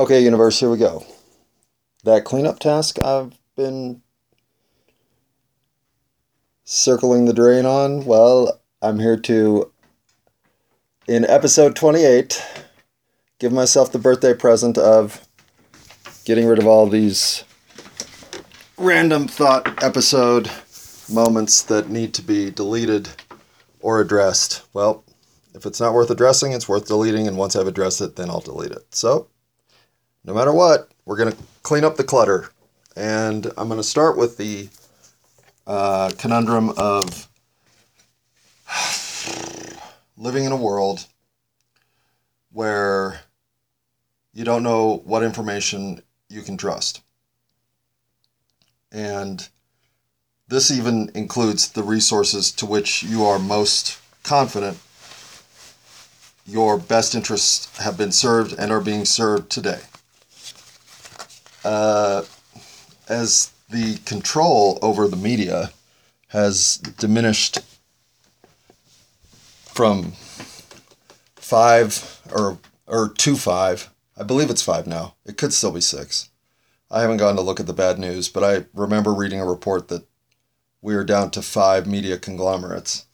Okay, universe, here we go. That cleanup task I've been circling the drain on, well, I'm here to, in episode 28, give myself the birthday present of getting rid of all these random thought episode moments that need to be deleted or addressed. Well, if it's not worth addressing, it's worth deleting, and once I've addressed it, then I'll delete it. So, no matter what, we're going to clean up the clutter. And I'm going to start with the uh, conundrum of living in a world where you don't know what information you can trust. And this even includes the resources to which you are most confident your best interests have been served and are being served today. Uh, as the control over the media has diminished from five or or to five, I believe it's five now. It could still be six. I haven't gone to look at the bad news, but I remember reading a report that we are down to five media conglomerates.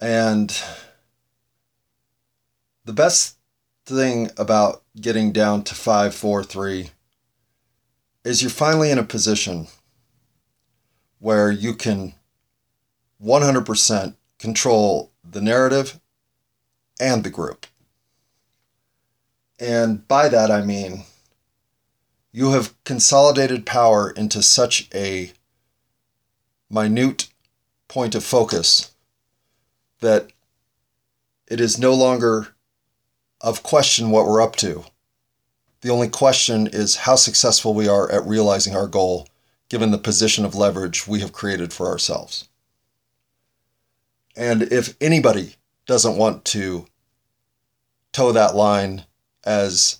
And the best thing about getting down to five, four, three is you're finally in a position where you can 100% control the narrative and the group. And by that I mean you have consolidated power into such a minute point of focus that it is no longer of question what we're up to. The only question is how successful we are at realizing our goal given the position of leverage we have created for ourselves. And if anybody doesn't want to toe that line as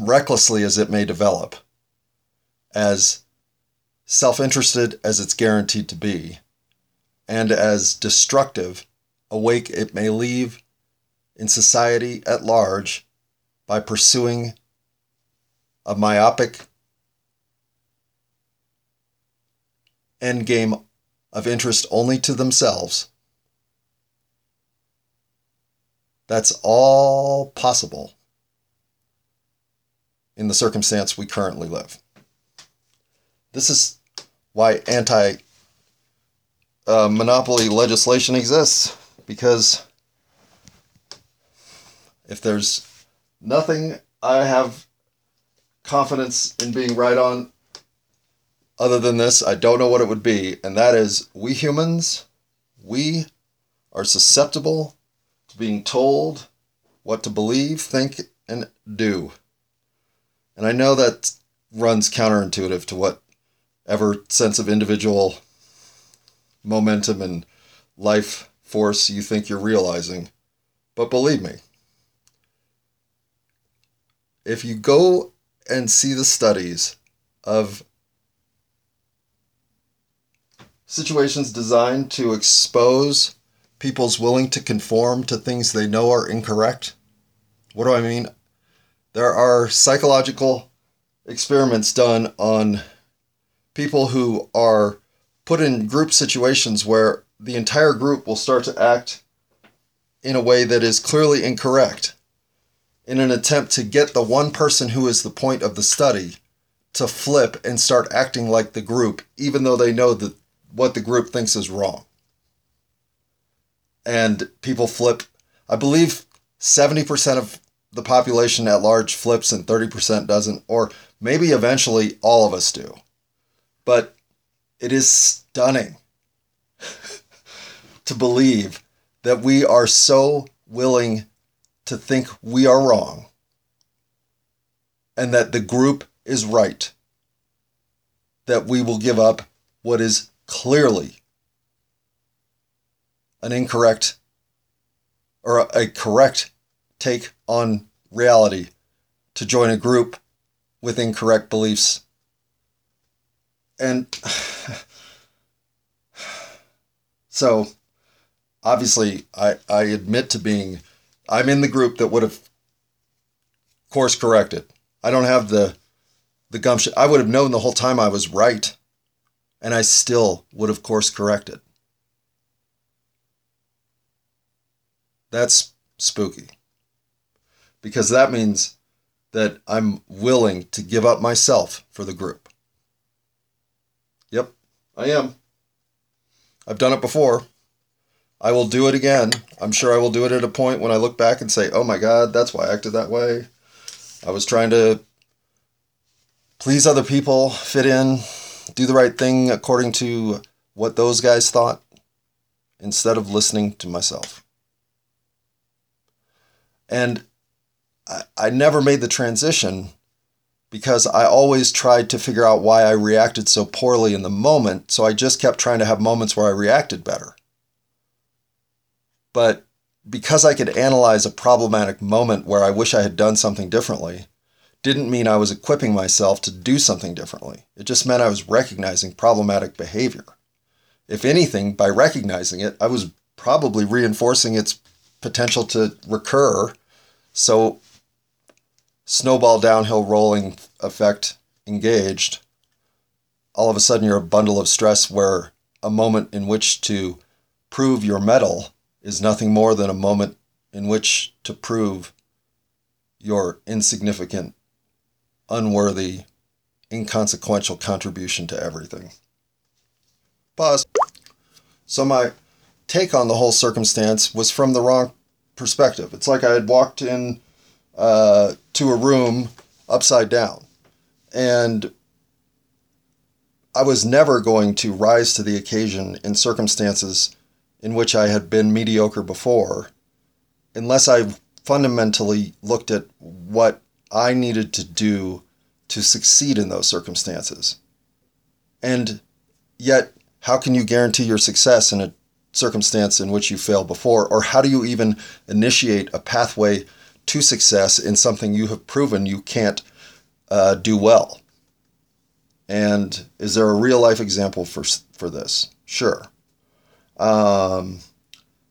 recklessly as it may develop, as self interested as it's guaranteed to be, and as destructive a wake it may leave in society at large by pursuing a myopic endgame of interest only to themselves. That's all possible in the circumstance we currently live. This is why anti uh, monopoly legislation exists, because if there's nothing I have confidence in being right on other than this, I don't know what it would be, and that is we humans, we are susceptible to being told what to believe, think, and do. And I know that runs counterintuitive to whatever sense of individual momentum and life force you think you're realizing. But believe me, if you go and see the studies of situations designed to expose people's willing to conform to things they know are incorrect, what do I mean? There are psychological experiments done on people who are put in group situations where the entire group will start to act in a way that is clearly incorrect in an attempt to get the one person who is the point of the study to flip and start acting like the group, even though they know that what the group thinks is wrong. And people flip. I believe 70% of the population at large flips and 30% doesn't, or maybe eventually all of us do. But it is stunning to believe that we are so willing to think we are wrong and that the group is right, that we will give up what is clearly an incorrect or a, correct take on reality to join a group with incorrect beliefs. And so obviously, I, I admit to being, I'm in the group that would have course corrected. I don't have the, the gumption. I would have known the whole time I was right, and I still would have course corrected. That's spooky. Because that means that I'm willing to give up myself for the group. I am. I've done it before. I will do it again. I'm sure I will do it at a point when I look back and say, oh my God, that's why I acted that way. I was trying to please other people, fit in, do the right thing according to what those guys thought, instead of listening to myself. And I, I never made the transition because I always tried to figure out why I reacted so poorly in the moment. So I just kept trying to have moments where I reacted better. But because I could analyze a problematic moment where I wish I had done something differently, didn't mean I was equipping myself to do something differently. It just meant I was recognizing problematic behavior. If anything, by recognizing it, I was probably reinforcing its potential to recur. So, snowball downhill rolling effect engaged. All of a sudden, you're a bundle of stress where a moment in which to prove your mettle is nothing more than a moment in which to prove your insignificant, unworthy, inconsequential contribution to everything. Pause. So, my take on the whole circumstance was from the wrong perspective. It's like I had walked in uh, to a room upside down. And I was never going to rise to the occasion in circumstances in which I had been mediocre before unless I fundamentally looked at what I needed to do to succeed in those circumstances. And yet, how can you guarantee your success in a circumstance in which you failed before? Or how do you even initiate a pathway to success in something you have proven you can't uh, do well? And is there a real life example for, for this? Sure. Um,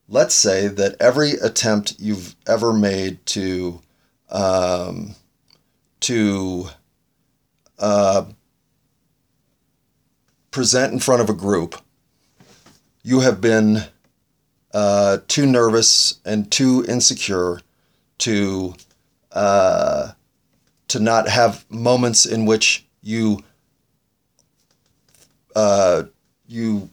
let's say that every attempt you've ever made to um, to uh, present in front of a group you have been uh, too nervous and too insecure to uh, to not have moments in which you uh, you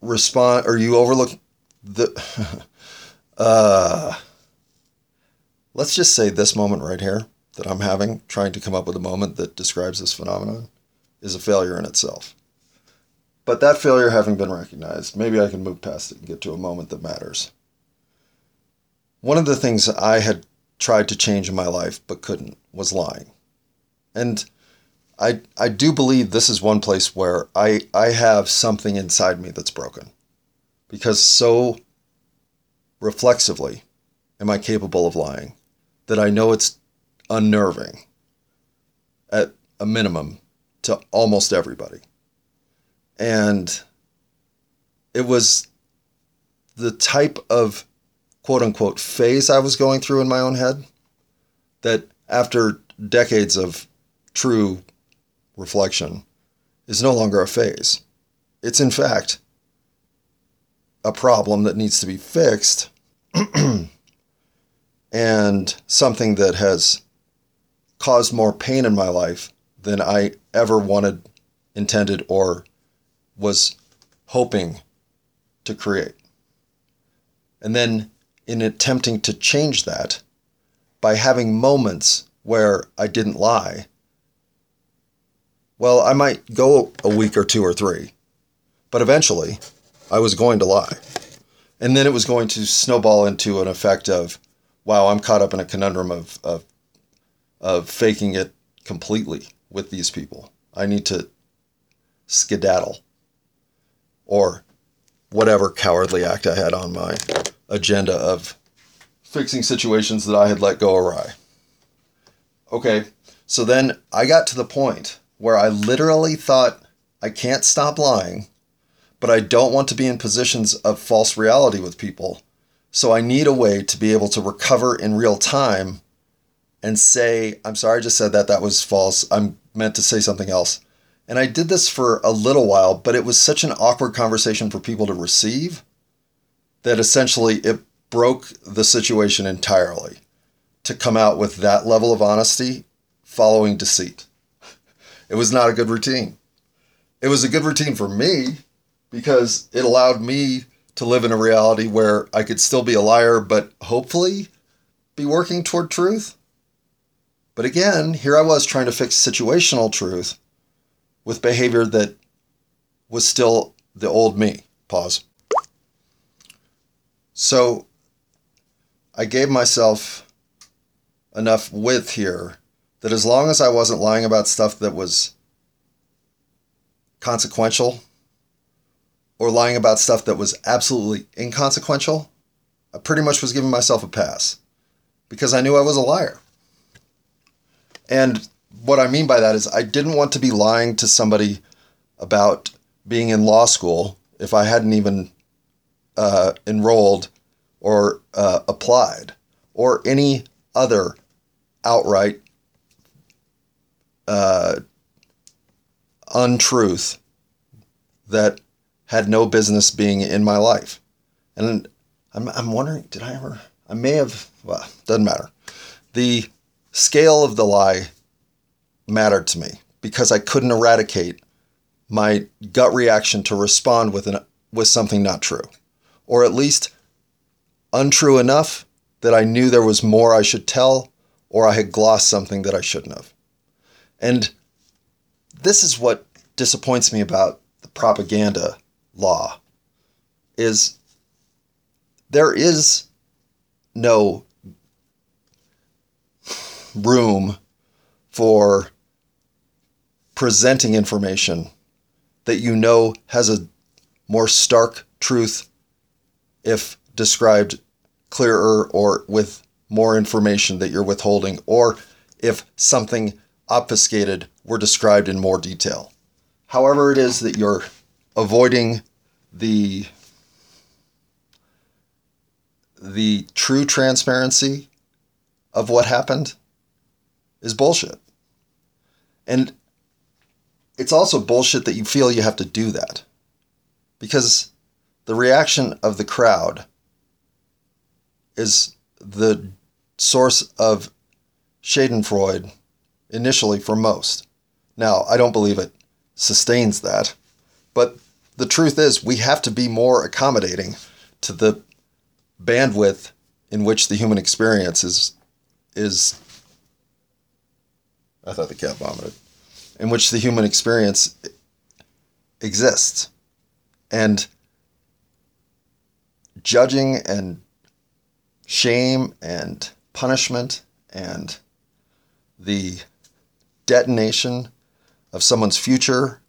respond or you overlook the uh, let's just say this moment right here that I'm having trying to come up with a moment that describes this phenomenon is a failure in itself. But that failure having been recognized, maybe I can move past it and get to a moment that matters. One of the things I had tried to change in my life but couldn't was lying. And I I do believe this is one place where I I have something inside me that's broken. Because so reflexively am I capable of lying that I know it's unnerving at a minimum to almost everybody. And it was the type of quote unquote phase I was going through in my own head that after decades of true reflection is no longer a phase. It's in fact a problem that needs to be fixed and something that has caused more pain in my life than I ever wanted, intended, or was hoping to create. And then, in attempting to change that, by having moments where I didn't lie, well, I might go a week or two or three, but eventually I was going to lie. And then it was going to snowball into an effect of, wow, I'm caught up in a conundrum of, of, of faking it completely with these people. I need to skedaddle or whatever cowardly act I had on my agenda of fixing situations that I had let go awry. Okay, so then I got to the point where I literally thought I can't stop lying, but I don't want to be in positions of false reality with people. So I need a way to be able to recover in real time and say, I'm sorry I just said that. That was false. I'm meant to say something else. And I did this for a little while, but it was such an awkward conversation for people to receive that essentially it broke the situation entirely to come out with that level of honesty following deceit. It was not a good routine. It was a good routine for me because it allowed me to live in a reality where I could still be a liar, but hopefully be working toward truth. But again, here I was trying to fix situational truth with behavior that was still the old me. Pause. So I gave myself enough width here that as long as I wasn't lying about stuff that was consequential or lying about stuff that was absolutely inconsequential, I pretty much was giving myself a pass because I knew I was a liar. And what I mean by that is I didn't want to be lying to somebody about being in law school if I hadn't even uh, enrolled or uh, applied or any other outright uh, untruth that had no business being in my life. And I'm, I'm wondering, did I ever? I may have, well, doesn't matter. The scale of the lie mattered to me because I couldn't eradicate my gut reaction to respond with an with something not true, or at least untrue enough that I knew there was more I should tell, or I had glossed something that I shouldn't have. And this is what disappoints me about the propaganda law is there is no room for presenting information that you know has a more stark truth if described clearer or with more information that you're withholding, or if something obfuscated were described in more detail. However, it is that you're avoiding the the true transparency of what happened is bullshit. And it's also bullshit that you feel you have to do that. Because the reaction of the crowd is the source of Schadenfreude initially for most. Now, I don't believe it sustains that, but the truth is we have to be more accommodating to the bandwidth in which the human experience is is I thought the cat vomited in which the human experience exists. And judging and shame and punishment and the detonation of someone's future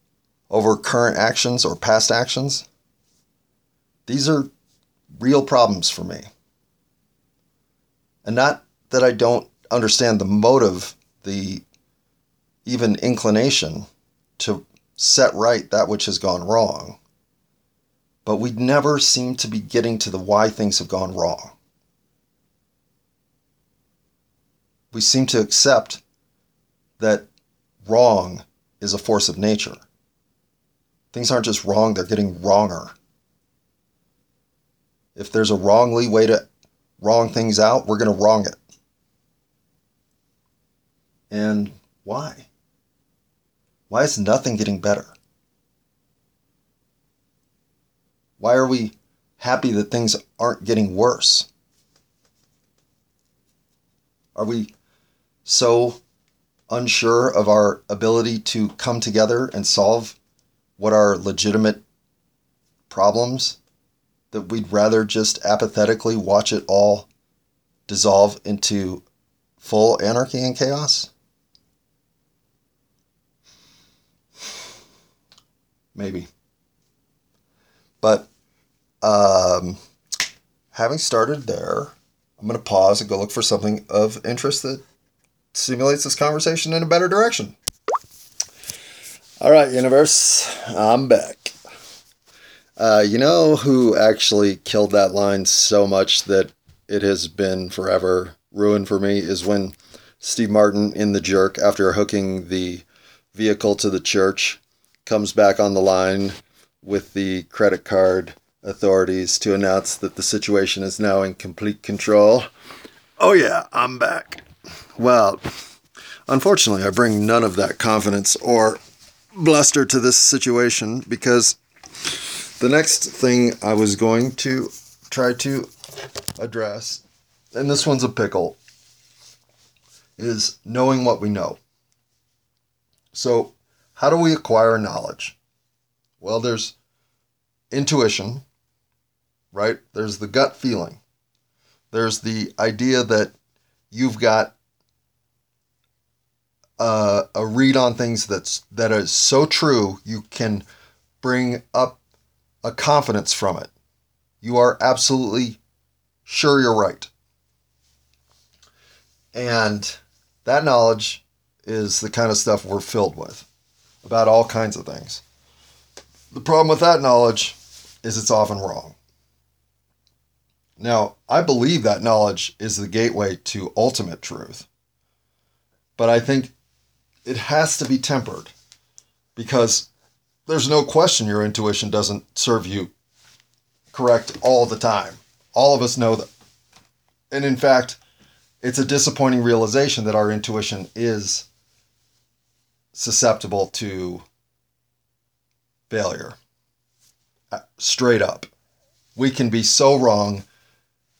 over current actions or past actions, these are real problems for me. And not that I don't understand the motive, the even inclination to set right that which has gone wrong. But we never seem to be getting to the why things have gone wrong. We seem to accept that wrong is a force of nature. Things aren't just wrong, they're getting wronger. If there's a wrongly way to wrong things out, we're going to wrong it. And why? Why is nothing getting better? Why are we happy that things aren't getting worse? Are we so unsure of our ability to come together and solve what are legitimate problems that we'd rather just apathetically watch it all dissolve into full anarchy and chaos? maybe. But um, having started there, I'm going to pause and go look for something of interest that stimulates this conversation in a better direction. All right, universe, I'm back. Uh, you know who actually killed that line so much that it has been forever ruined for me is when Steve Martin in The Jerk, after hooking the vehicle to the church, comes back on the line with the credit card authorities to announce that the situation is now in complete control. Oh, yeah, I'm back. Well, unfortunately, I bring none of that confidence or bluster to this situation because the next thing I was going to try to address, and this one's a pickle, is knowing what we know. So, how do we acquire knowledge? Well, there's intuition, right? There's the gut feeling. There's the idea that you've got a, a read on things that's that is so true you can bring up a confidence from it. You are absolutely sure you're right. And that knowledge is the kind of stuff we're filled with about all kinds of things. The problem with that knowledge is it's often wrong. Now, I believe that knowledge is the gateway to ultimate truth. But I think it has to be tempered because there's no question your intuition doesn't serve you correct all the time. All of us know that. And in fact, it's a disappointing realization that our intuition is susceptible to failure. Uh, straight up. We can be so wrong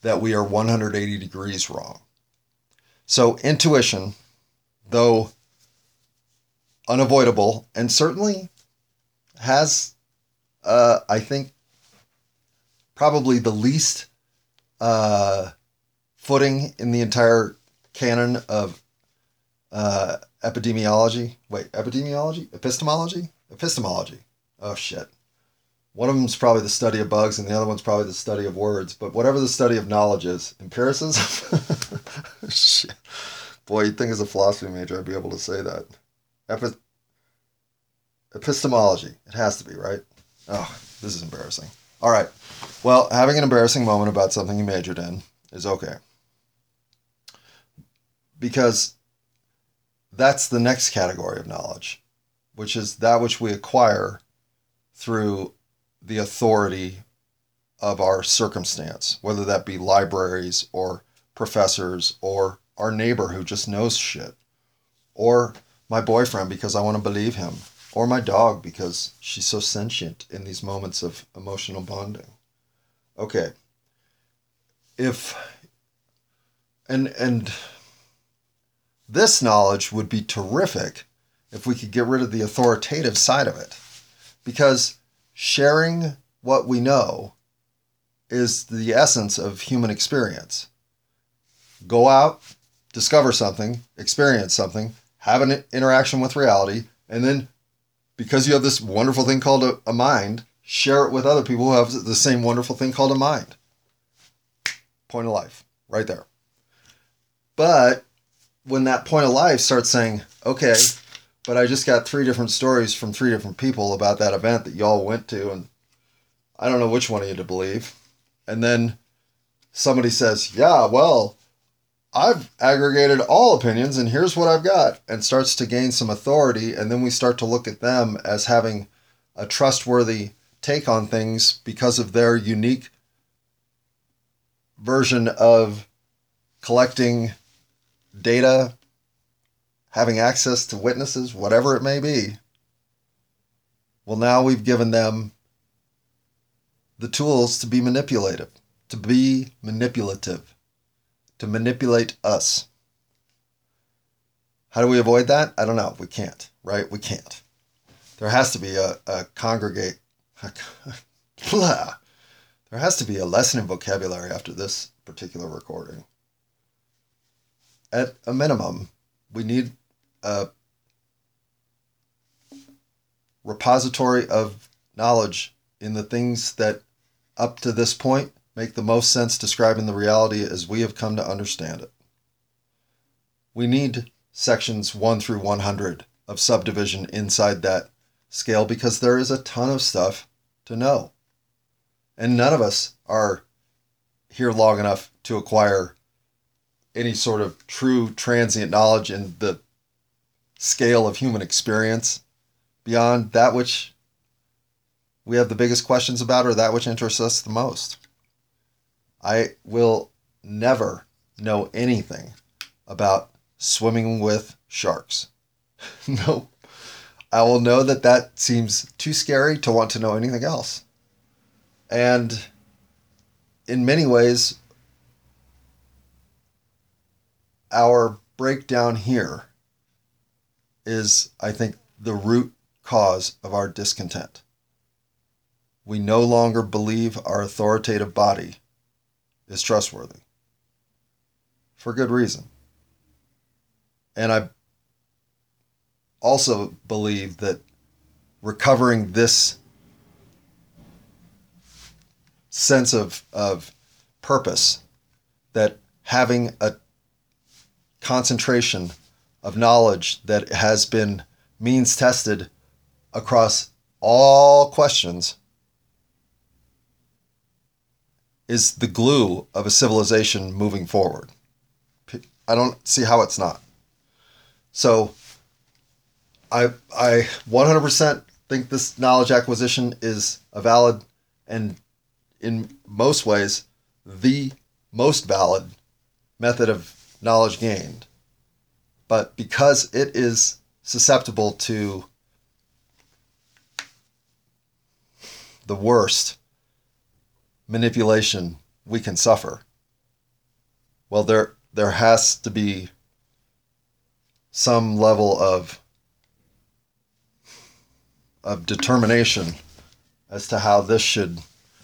that we are 180 degrees wrong. So, intuition, though unavoidable and certainly has, uh, I think, probably the least uh, footing in the entire canon of uh, epidemiology. Wait, epidemiology? Epistemology? Epistemology. Oh, shit. One of them's probably the study of bugs, and the other one's probably the study of words. But whatever the study of knowledge is, empiricism? shit. Boy, you'd think as a philosophy major I'd be able to say that. Epi- epistemology. It has to be, right? Oh, this is embarrassing. All right. Well, having an embarrassing moment about something you majored in is okay. Because that's the next category of knowledge, which is that which we acquire through the authority of our circumstance, whether that be libraries or professors or our neighbor who just knows shit, or my boyfriend because I want to believe him, or my dog because she's so sentient in these moments of emotional bonding. Okay. If and and this knowledge would be terrific if we could get rid of the authoritative side of it. Because sharing what we know is the essence of human experience. Go out, discover something, experience something, have an interaction with reality, and then because you have this wonderful thing called a, a mind, share it with other people who have the same wonderful thing called a mind. Point of life, right there. But when that point of life starts saying, okay, but I just got three different stories from three different people about that event that y'all went to, and I don't know which one of you to believe. And then somebody says, yeah, well, I've aggregated all opinions and here's what I've got, and starts to gain some authority. And then we start to look at them as having a trustworthy take on things because of their unique version of collecting data, having access to witnesses, whatever it may be. Well, now we've given them the tools to be manipulative, to be manipulative to manipulate us. How do we avoid that? I don't know. We can't, right? We can't. There has to be a, a congregate. there has to be a lesson in vocabulary after this particular recording. At a minimum, we need a repository of knowledge in the things that up to this point make the most sense describing the reality as we have come to understand it. We need sections 1 through 100 of subdivision inside that scale because there is a ton of stuff to know. And none of us are here long enough to acquire any sort of true transient knowledge in the scale of human experience beyond that which we have the biggest questions about or that which interests us the most. I will never know anything about swimming with sharks. no. I will know that that seems too scary to want to know anything else. And in many ways, our breakdown here is, I think, the root cause of our discontent. We no longer believe our authoritative body is trustworthy for good reason. And I also believe that recovering this sense of, of purpose, that having a concentration of knowledge that has been means tested across all questions is the glue of a civilization moving forward. I don't see how it's not. So I I 100% think this knowledge acquisition is a valid and in most ways the most valid method of knowledge gained. But because it is susceptible to the worst manipulation we can suffer, well there there has to be some level of of determination as to how this should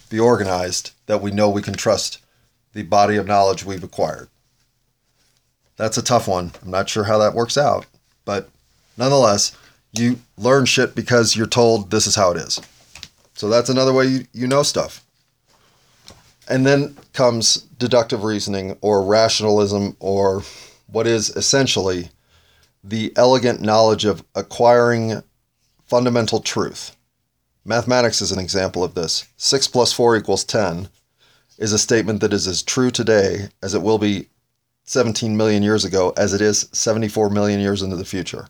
be organized that we know we can trust the body of knowledge we've acquired. That's a tough one. I'm not sure how that works out, but nonetheless, you learn shit because you're told this is how it is. So that's another way you, you know stuff. And then comes deductive reasoning or rationalism or what is essentially the elegant knowledge of acquiring fundamental truth. Mathematics is an example of this. 6 plus 4 equals 10 is a statement that is as true today as it will be 17 million years ago as it is 74 million years into the future.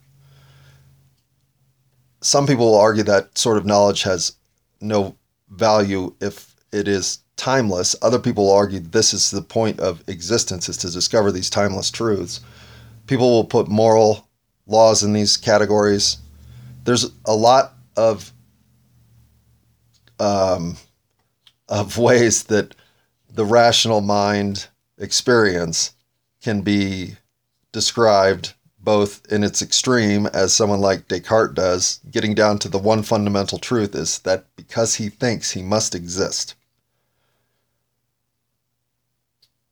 Some people will argue that sort of knowledge has no value if it is timeless. Other people argue this is the point of existence is to discover these timeless truths. People will put moral laws in these categories. There's a lot of um, of ways that the rational mind experience can be described both in its extreme, as someone like Descartes does, getting down to the one fundamental truth is that because he thinks, he must exist.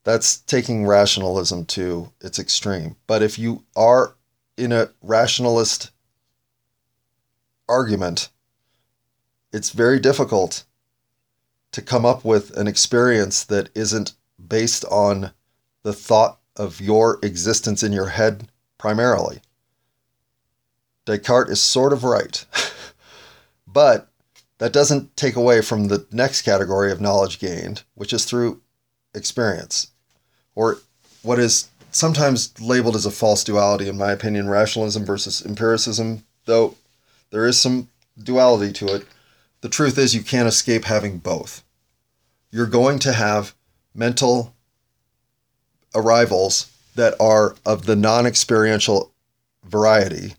That's taking rationalism to its extreme. But if you are in a rationalist argument, it's very difficult to come up with an experience that isn't based on the thought of your existence in your head primarily. Descartes is sort of right. but that doesn't take away from the next category of knowledge gained, which is through experience or what is sometimes labeled as a false duality, in my opinion, rationalism versus empiricism, though there is some duality to it. The truth is, you can't escape having both. You're going to have mental arrivals that are of the non experiential variety.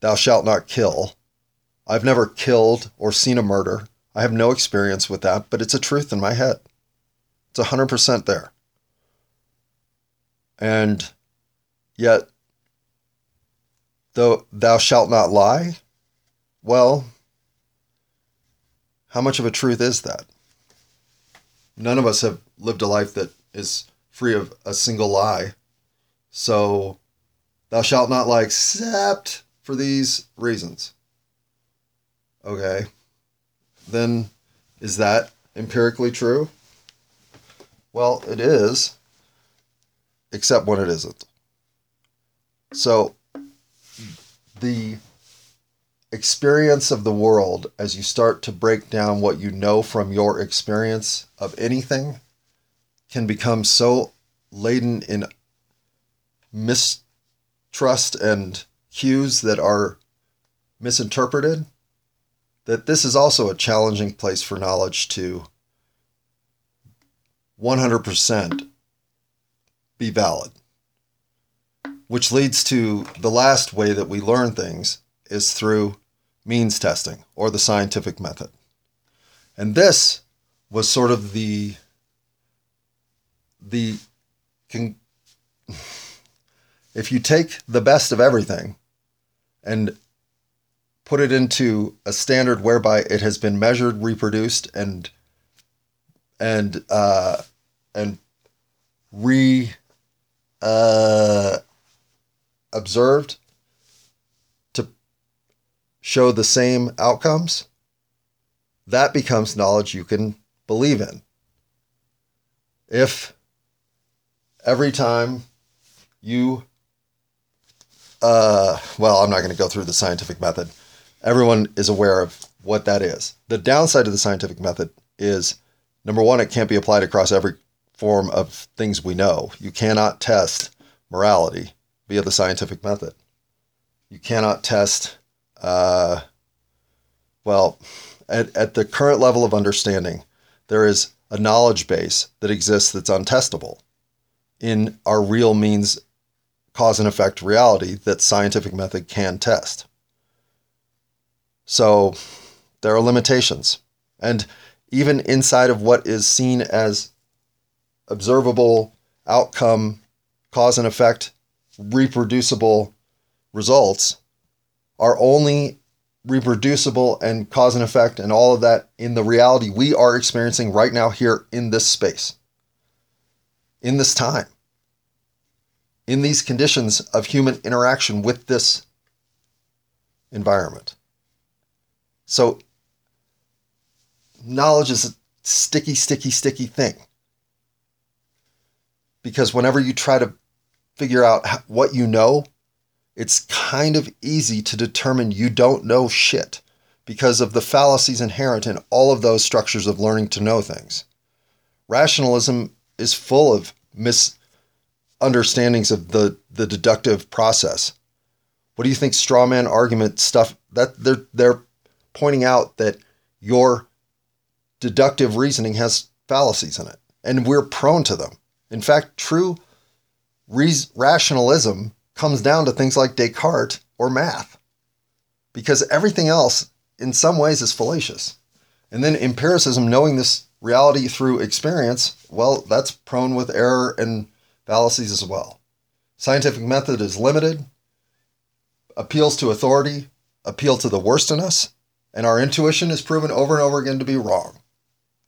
Thou shalt not kill. I've never killed or seen a murder. I have no experience with that, but it's a truth in my head. It's 100% there. And yet, though thou shalt not lie, well, how much of a truth is that? None of us have lived a life that is free of a single lie. So, thou shalt not lie except for these reasons. Okay. Then, is that empirically true? Well, it is, except when it isn't. So, the experience of the world, as you start to break down what you know from your experience of anything, can become so laden in mistrust and cues that are misinterpreted that this is also a challenging place for knowledge to 100% be valid. Which leads to the last way that we learn things is through means testing or the scientific method. And this was sort of the the can if you take the best of everything and put it into a standard whereby it has been measured, reproduced, and and uh, and re uh, observed show the same outcomes, that becomes knowledge you can believe in. If every time you uh, well, I'm not going to go through the scientific method. Everyone is aware of what that is. The downside of the scientific method is number one, it can't be applied across every form of things we know. You cannot test morality via the scientific method. You cannot test, uh, well, at, at the current level of understanding, there is a knowledge base that exists that's untestable in our real means cause and effect reality that scientific method can test. So there are limitations. And even inside of what is seen as observable outcome, cause and effect, reproducible results are only reproducible and cause and effect and all of that in the reality we are experiencing right now here in this space, in this time in these conditions of human interaction with this environment. So, knowledge is a sticky, sticky, sticky thing. Because whenever you try to figure out what you know, it's kind of easy to determine you don't know shit because of the fallacies inherent in all of those structures of learning to know things. Rationalism is full of misunderstandings of the the deductive process. What do you think straw man argument stuff that they're they're pointing out that your deductive reasoning has fallacies in it and we're prone to them. In fact, true rationalism comes down to things like Descartes or math because everything else in some ways is fallacious. And then empiricism knowing this reality through experience, well, that's prone with error and fallacies as well. Scientific method is limited, appeals to authority, appeal to the worst in us, and our intuition is proven over and over again to be wrong.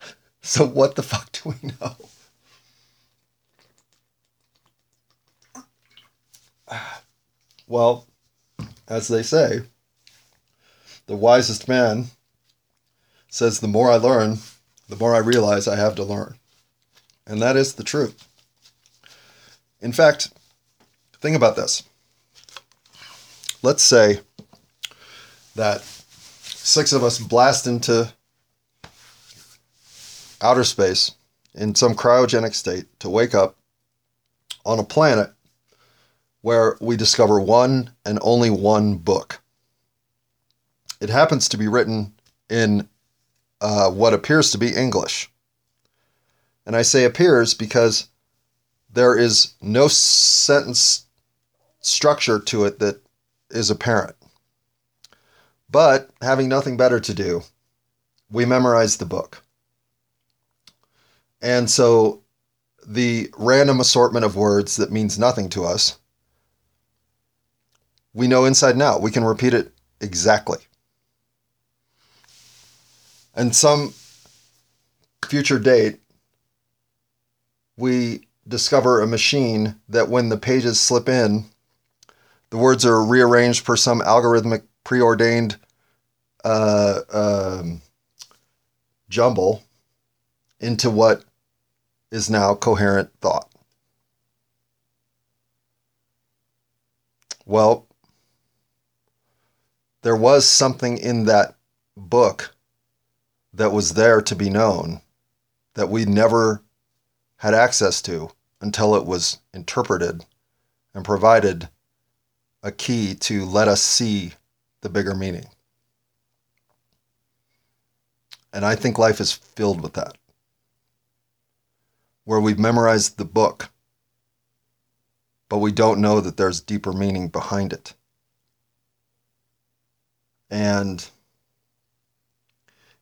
So what the fuck do we know? Well, as they say, the wisest man says the more I learn, the more I realize I have to learn. And that is the truth. In fact, think about this. Let's say that six of us blast into outer space in some cryogenic state to wake up on a planet where we discover one and only one book. It happens to be written in uh, what appears to be English. And I say appears because there is no sentence structure to it that is apparent. But having nothing better to do, we memorize the book. And so the random assortment of words that means nothing to us, we know inside and out. We can repeat it exactly. And some future date, we discover a machine that when the pages slip in, the words are rearranged per some algorithmic preordained uh, um, jumble into what is now coherent thought. Well, there was something in that book that was there to be known that we never had access to until it was interpreted and provided a key to let us see the bigger meaning. And I think life is filled with that. Where we've memorized the book, but we don't know that there's deeper meaning behind it. And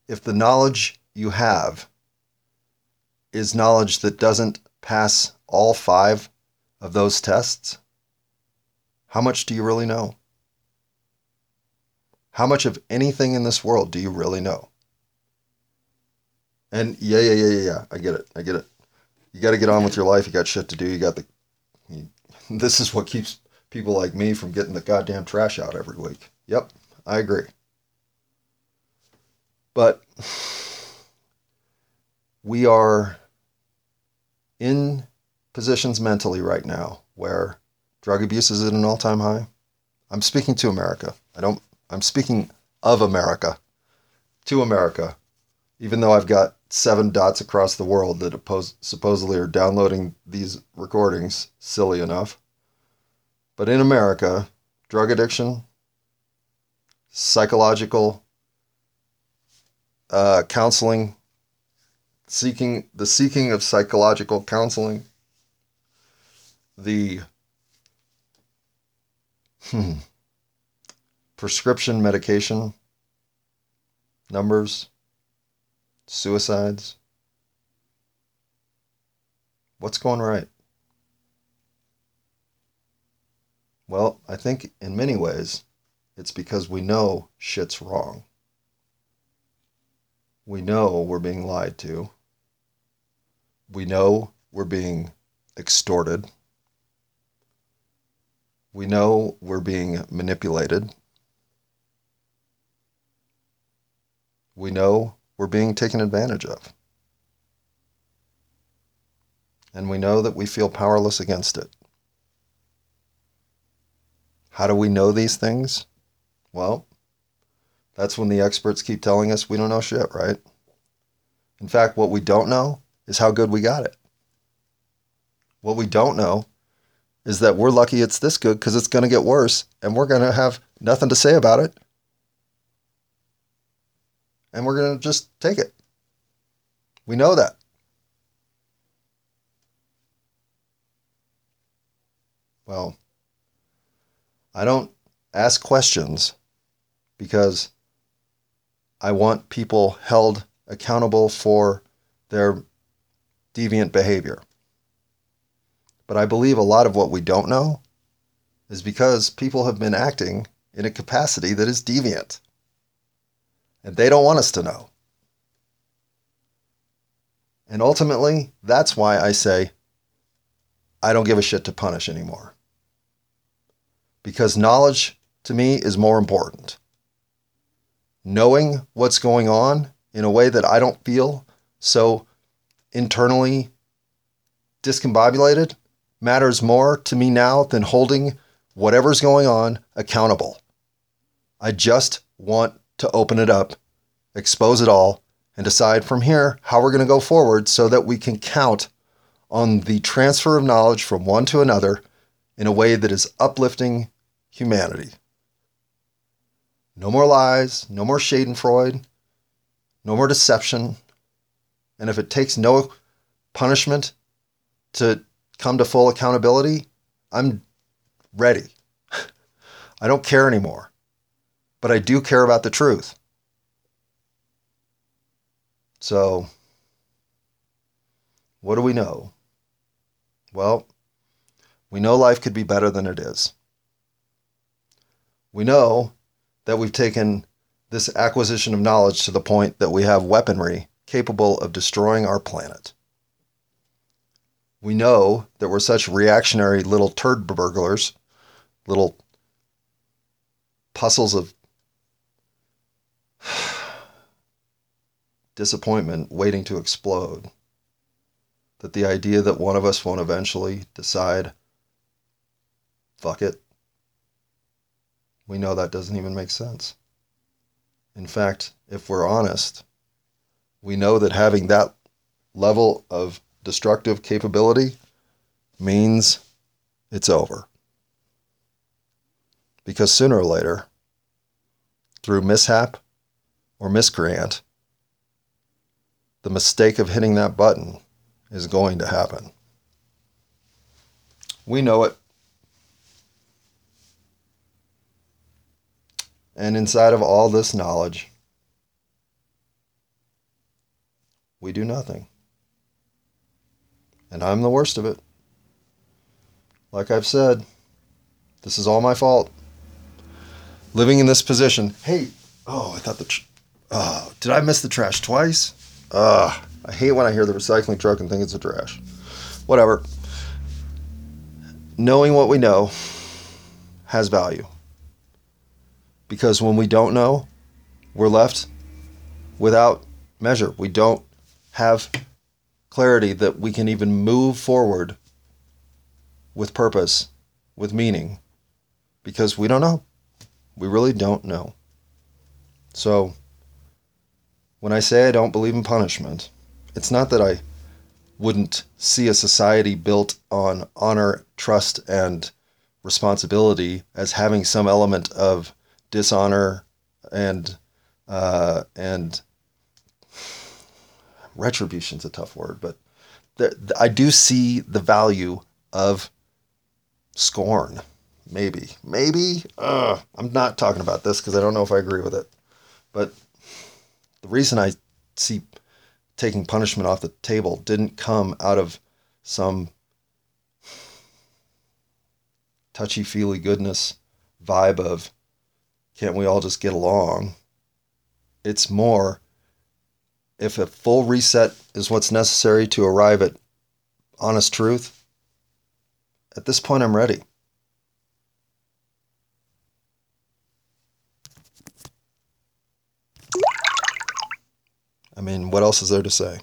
if the knowledge you have is knowledge that doesn't pass all five of those tests, how much do you really know? How much of anything in this world do you really know? And yeah, yeah, yeah, yeah, yeah. I get it. I get it. You got to get on with your life. You got shit to do. You got the. You, this is what keeps people like me from getting the goddamn trash out every week. Yep, I agree. But we are in positions mentally right now where drug abuse is at an all-time high. I'm speaking to America. I don't I'm speaking of America to America. Even though I've got seven dots across the world that oppose, supposedly are downloading these recordings, silly enough. But in America, drug addiction, psychological uh, counseling, seeking the seeking of psychological counseling, the hmm, prescription medication numbers, suicides. What's going right? Well, I think in many ways it's because we know shit's wrong. We know we're being lied to. We know we're being extorted. We know we're being manipulated. We know we're being taken advantage of. And we know that we feel powerless against it. How do we know these things? Well, that's when the experts keep telling us we don't know shit, right? In fact, what we don't know is how good we got it. What we don't know is that we're lucky it's this good because it's going to get worse and we're going to have nothing to say about it. And we're going to just take it. We know that. Well, I don't ask questions because I want people held accountable for their deviant behavior. But I believe a lot of what we don't know is because people have been acting in a capacity that is deviant. And they don't want us to know. And ultimately, that's why I say I don't give a shit to punish anymore. Because knowledge to me is more important knowing what's going on in a way that I don't feel so internally discombobulated matters more to me now than holding whatever's going on accountable. I just want to open it up, expose it all, and decide from here how we're going to go forward so that we can count on the transfer of knowledge from one to another in a way that is uplifting humanity. No more lies, no more Schadenfreude, no more deception. And if it takes no punishment to come to full accountability, I'm ready. I don't care anymore. But I do care about the truth. So, what do we know? Well, we know life could be better than it is. We know that we've taken this acquisition of knowledge to the point that we have weaponry capable of destroying our planet. We know that we're such reactionary little turd burglars, little puzzles of disappointment waiting to explode. That the idea that one of us won't eventually decide, fuck it, we know that doesn't even make sense. In fact, if we're honest, we know that having that level of destructive capability means it's over. Because sooner or later, through mishap or miscreant, the mistake of hitting that button is going to happen. We know it. And inside of all this knowledge, we do nothing. And I'm the worst of it. Like I've said, this is all my fault. Living in this position. Hey, oh, I thought the. Tr- oh, did I miss the trash twice? Ugh, I hate when I hear the recycling truck and think it's a trash. Whatever. Knowing what we know has value. Because when we don't know, we're left without measure. We don't have clarity that we can even move forward with purpose, with meaning, because we don't know. We really don't know. So, when I say I don't believe in punishment, it's not that I wouldn't see a society built on honor, trust, and responsibility as having some element of dishonor and uh, and retribution's a tough word, but I do see the value of scorn. Maybe, maybe. Uh, I'm not talking about this because I don't know if I agree with it. But the reason I see taking punishment off the table didn't come out of some touchy feely goodness vibe of can't we all just get along? It's more if a full reset is what's necessary to arrive at honest truth, at this point I'm ready. I mean, what else is there to say?